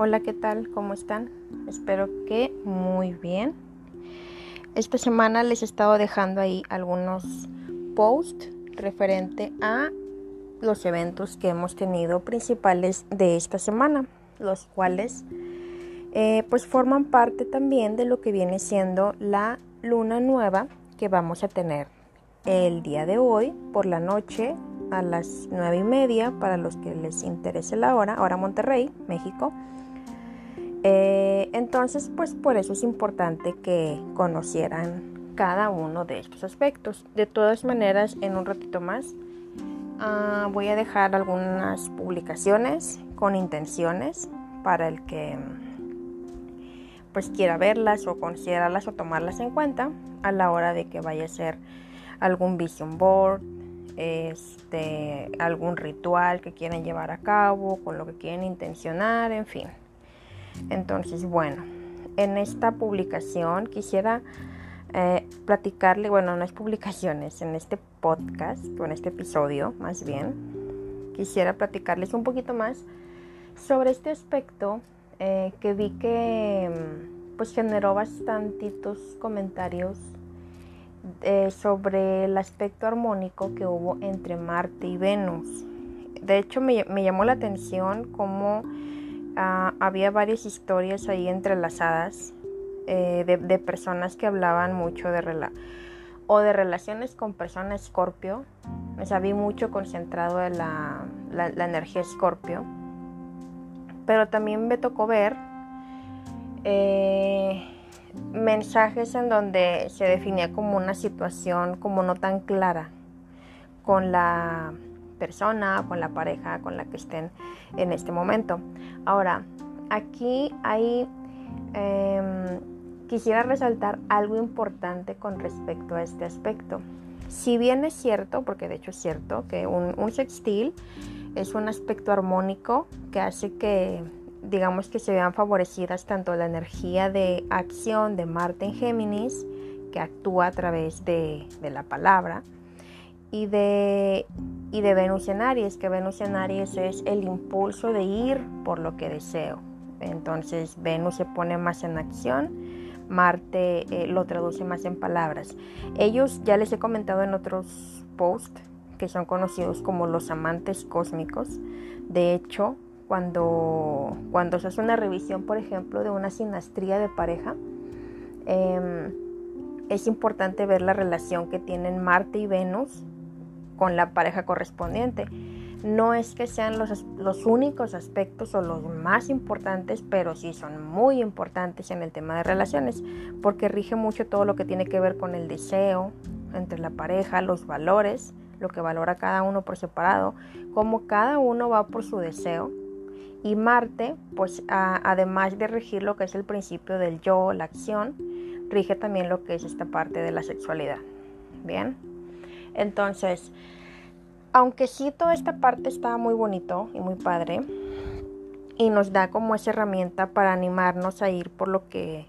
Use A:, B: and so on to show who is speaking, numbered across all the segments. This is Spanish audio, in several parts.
A: Hola, ¿qué tal? ¿Cómo están? Espero que muy bien. Esta semana les he estado dejando ahí algunos posts referente a los eventos que hemos tenido principales de esta semana, los cuales eh, pues forman parte también de lo que viene siendo la luna nueva que vamos a tener el día de hoy por la noche a las nueve y media para los que les interese la hora, ahora Monterrey, México. Eh, entonces, pues por eso es importante que conocieran cada uno de estos aspectos. De todas maneras, en un ratito más ah, voy a dejar algunas publicaciones con intenciones para el que pues quiera verlas o considerarlas o tomarlas en cuenta a la hora de que vaya a ser algún vision board, este, algún ritual que quieran llevar a cabo, con lo que quieren intencionar, en fin. Entonces, bueno, en esta publicación quisiera eh, platicarle, bueno, no es publicaciones, en este podcast, o en este episodio más bien, quisiera platicarles un poquito más sobre este aspecto eh, que vi que pues generó bastantitos comentarios eh, sobre el aspecto armónico que hubo entre Marte y Venus. De hecho, me, me llamó la atención cómo Ah, había varias historias ahí entrelazadas eh, de, personas que hablaban mucho de rela o de relaciones con personas Scorpio. O sea, vi mucho concentrado en la, la, energía Scorpio. Pero también me tocó ver eh, mensajes en donde se definía como una situación como no tan clara con la persona, con la pareja con la que estén en este momento. Ahora, aquí hay, em, quisiera resaltar algo importante con respecto a este aspecto. Si bien es cierto, porque de hecho es cierto, que un, sextil es un aspecto armónico que hace que digamos que se vean favorecidas tanto la energía de acción de Marte en Géminis, que actúa a través de la palabra, y de, y de Venus en Aries, que Venus en Aries es el impulso de ir por lo que deseo. Entonces Venus se pone más en acción, Marte eh, lo traduce más en palabras. Ellos ya les he comentado en otros posts que son conocidos como los amantes cósmicos. De hecho, cuando, cuando se hace una revisión, por ejemplo, de una sinastría de pareja, em, es importante ver la relación que tienen Marte y Venus con la pareja correspondiente. No es que sean los, los, únicos aspectos o los más importantes, pero sí son muy importantes en el tema de relaciones, porque rige mucho todo lo que tiene que ver con el deseo entre la pareja, los valores, lo que valora cada uno por separado, cómo cada uno va por su deseo. Y Marte, pues además de regir lo que es el principio del yo, la acción, rige también lo que es esta parte de la sexualidad. Bien. Entonces, aunque sí toda esta parte está muy bonito y muy padre y nos da como esa herramienta para animarnos a ir por lo que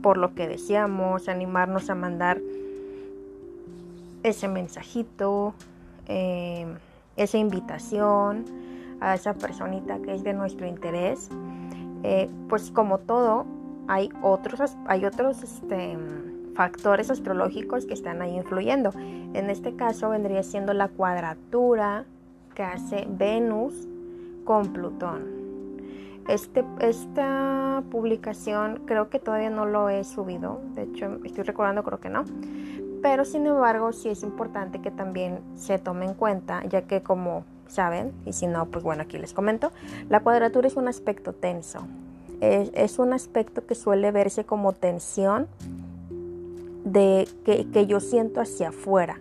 A: por lo que deseamos, animarnos a mandar ese mensajito, eh, esa invitación a esa personita que es de nuestro interés. Eh, pues como todo, hay otros, hay otros este, factores astrológicos que están ahí influyendo. En este caso vendría siendo la cuadratura que hace Venus con Plutón. Este, esta publicación creo que todavía no lo he subido, de hecho estoy recordando creo que no, pero sin embargo sí es importante que también se tome en cuenta, ya que como saben, y si no, pues bueno, aquí les comento, la cuadratura es un aspecto tenso, es, es un aspecto que suele verse como tensión de que, yo siento hacia afuera,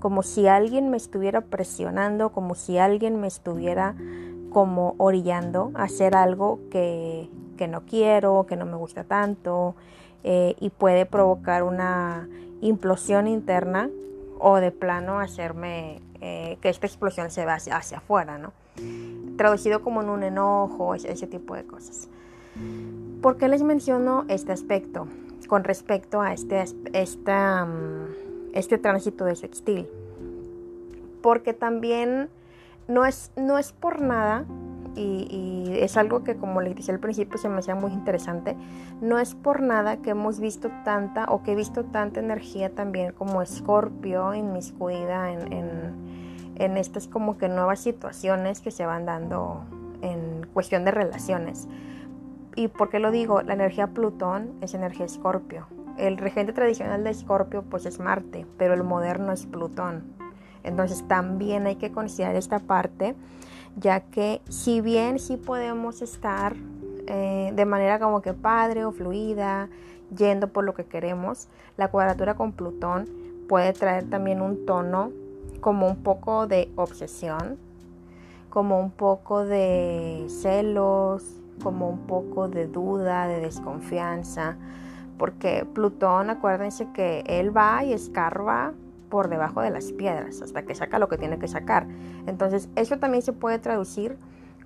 A: como si alguien me estuviera presionando, como si alguien me estuviera como orillando a hacer algo que, no quiero, que no me gusta tanto, eh, y puede provocar una implosión interna o de plano hacerme eh, que esta explosión se vea hacia, afuera, ¿no? Traducido como en un enojo, ese tipo de cosas. ¿Por qué les menciono este aspecto? Con respecto a este, esta, mm, este tránsito de sextil. Porque también no es, no es por nada y, es algo que como le dije al principio se me hacía muy interesante, no es por nada que hemos visto tanta o que he visto tanta energía también como escorpio inmiscuida en, en, en estas como que nuevas situaciones que se van dando en cuestión de relaciones. ¿Y por qué lo digo? La energía Plutón es energía escorpio. El regente tradicional de escorpio pues es Marte, pero el moderno es Plutón. Entonces también hay que considerar esta parte ya que si bien sí podemos estar eh, de manera como que padre o fluida, yendo por lo que queremos, la cuadratura con Plutón puede traer también un tono como un poco de obsesión, como un poco de celos, como un poco de duda, de desconfianza, porque Plutón, acuérdense que él va y escarba por debajo de las piedras hasta que saca lo que tiene que sacar. Entonces, eso también se puede traducir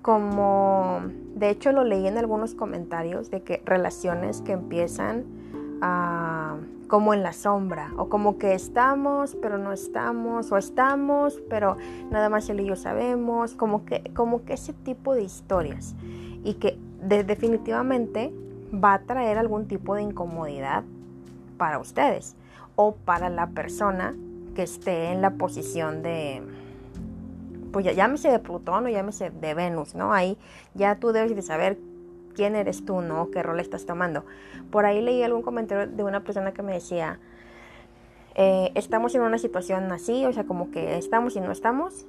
A: como, de hecho lo leí en algunos comentarios, de que relaciones que empiezan a, como en la sombra, o como que estamos, pero no estamos, o estamos, pero nada más él y yo sabemos, como que, como que ese tipo de historias, y que definitivamente va a traer algún tipo de incomodidad para ustedes o para la persona que esté en la posición de, pues ya llámese de Plutón o llámese de Venus, ¿no? Ahí ya tú debes de saber quién eres tú, ¿no? ¿Qué rol estás tomando? Por ahí leí algún comentario de una persona que me decía, eh, estamos en una situación así, o sea, como que estamos y no estamos,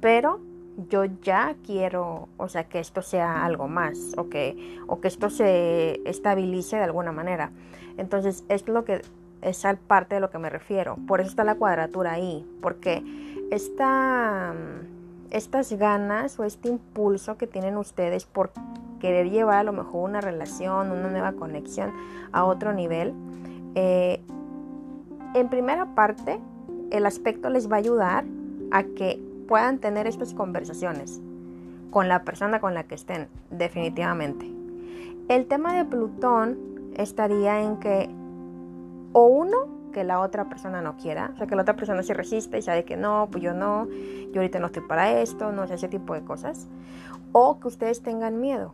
A: pero yo ya quiero, o sea, que esto sea algo más, o que, o que esto se estabilice de alguna manera. Entonces, es lo que es al parte de lo que me refiero. Por eso está la cuadratura ahí, porque esta, estas ganas o este impulso que tienen ustedes por querer llevar a lo mejor una relación, una nueva conexión a otro nivel, eh, en primera parte, el aspecto les va a ayudar a que puedan tener estas conversaciones con la persona con la que estén, definitivamente. El tema de Plutón estaría en que o uno, que la otra persona no quiera, o sea, que la otra persona se resiste y sabe que no, pues yo no, yo ahorita no estoy para esto, no sé, ese tipo de cosas. O que ustedes tengan miedo,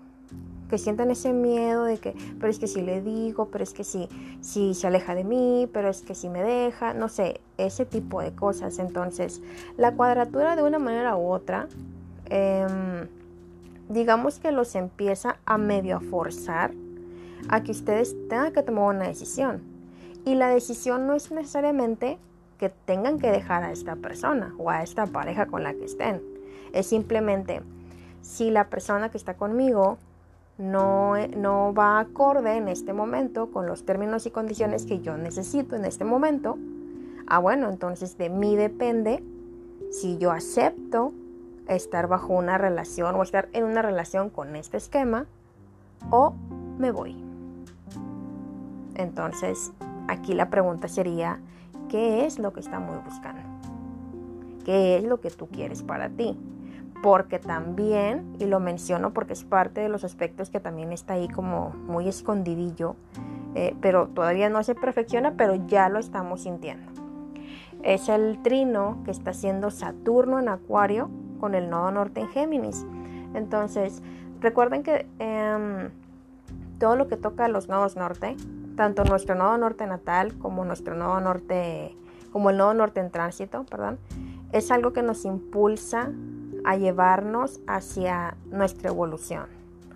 A: que sientan ese miedo de que, pero es que si le digo, pero es que si, si se aleja de mí, pero es que si me deja, no sé, ese tipo de cosas. Entonces, la cuadratura de una manera u otra, em, digamos que los empieza a medio a forzar a que ustedes tengan que tomar una decisión. Y la decisión no es necesariamente que tengan que dejar a esta persona o a esta pareja con la que estén. Es simplemente si la persona que está conmigo no, no va acorde en este momento con los términos y condiciones que yo necesito en este momento, ah bueno, entonces de mí depende si yo acepto estar bajo una relación o estar en una relación con este esquema o me voy. Entonces, Aquí la pregunta sería, ¿qué es lo que estamos buscando? ¿Qué es lo que tú quieres para ti? Porque también, y lo menciono porque es parte de los aspectos que también está ahí como muy escondidillo, eh, pero todavía no se perfecciona, pero ya lo estamos sintiendo. Es el trino que está haciendo Saturno en Acuario con el nodo norte en Géminis. Entonces, recuerden que em, todo lo que toca a los nodos norte tanto nuestro nodo norte natal como nuestro nodo norte, como el nodo norte en tránsito, perdón, es algo que nos impulsa a llevarnos hacia nuestra evolución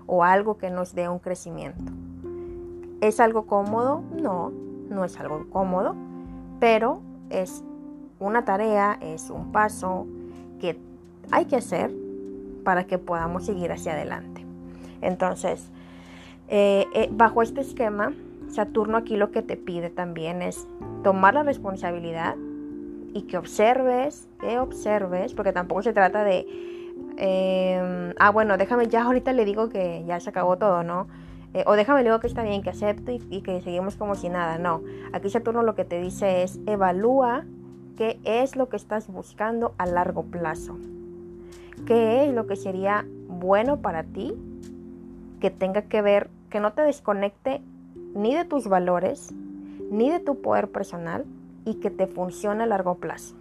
A: o algo que nos dé un crecimiento. ¿Es algo cómodo? No, no es algo cómodo, pero es una tarea, es un paso que hay que hacer para que podamos seguir hacia adelante. Entonces, eh, eh, bajo este esquema, Saturno aquí lo que te pide también es tomar la responsabilidad y que observes, que observes, porque tampoco se trata de, em, ah, bueno, déjame, ya ahorita le digo que ya se acabó todo, ¿no? Eh, o déjame le digo que está bien, que acepto y, y que seguimos como si nada, no. Aquí Saturno lo que te dice es, evalúa qué es lo que estás buscando a largo plazo. ¿Qué es lo que sería bueno para ti? Que tenga que ver, que no te desconecte ni de tus valores, ni de tu poder personal y que te funcione a largo plazo.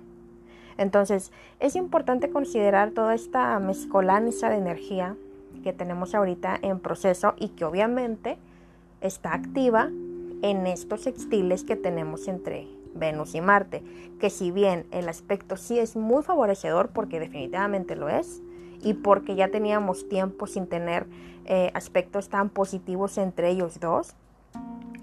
A: Entonces, es importante considerar toda esta mezcolanza de energía que tenemos ahorita en proceso y que obviamente está activa en estos sextiles que tenemos entre Venus y Marte, que si bien el aspecto sí es muy favorecedor, porque definitivamente lo es, y porque ya teníamos tiempo sin tener eh, aspectos tan positivos entre ellos dos,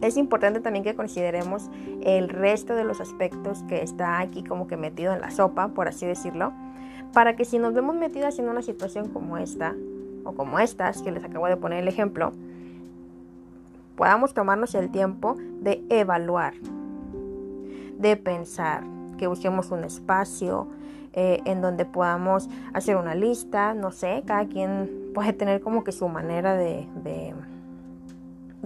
A: es importante también que consideremos el resto de los aspectos que está aquí como que metido en la sopa, por así decirlo, para que si nos vemos metidas en una situación como esta, o como estas, que les acabo de poner el ejemplo, podamos tomarnos el tiempo de evaluar, de pensar, que busquemos un espacio eh, en donde podamos hacer una lista, no sé, cada quien puede tener como que su manera de, de,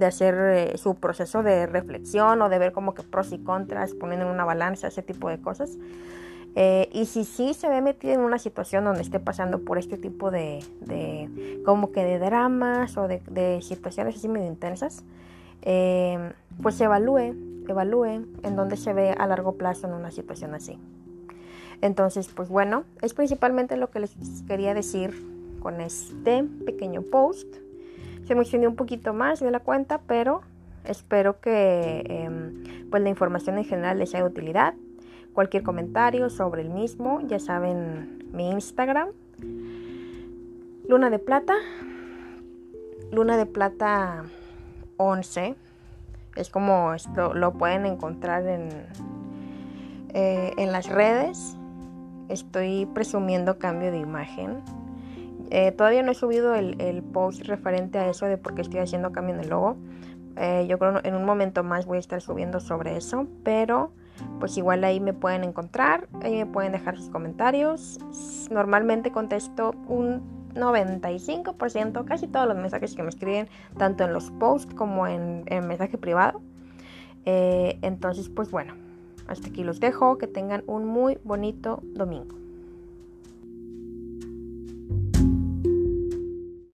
A: hacer eh, su proceso de reflexión o de ver como que pros y contras, poniendo en una balanza, ese tipo de cosas. Eh, y si sí se ve metido en una situación donde esté pasando por este tipo de, de como que de dramas o de, de situaciones así medio intensas, eh, pues evalúe, evalúe en dónde se ve a largo plazo en una situación así. Entonces, pues bueno, es principalmente lo que les quería decir con este pequeño post. Se me extendió un poquito más de la cuenta, pero espero que em, pues la información en general les sea de utilidad. Cualquier comentario sobre el mismo, ya saben, mi Instagram. Luna de Plata. Luna de Plata 11. Es como esto lo pueden encontrar en, eh, en las redes. Estoy presumiendo cambio de imagen. Eh, todavía no he subido el, post referente a eso de por qué estoy haciendo cambio en el logo. Eh, yo creo en un momento más voy a estar subiendo sobre eso, pero pues igual ahí me pueden encontrar, ahí me pueden dejar sus comentarios. Normalmente contesto un 95%, casi todos los mensajes que me escriben, tanto en los posts como en, mensaje privado. Eh, entonces, pues bueno, hasta aquí los dejo. Que tengan un muy bonito domingo.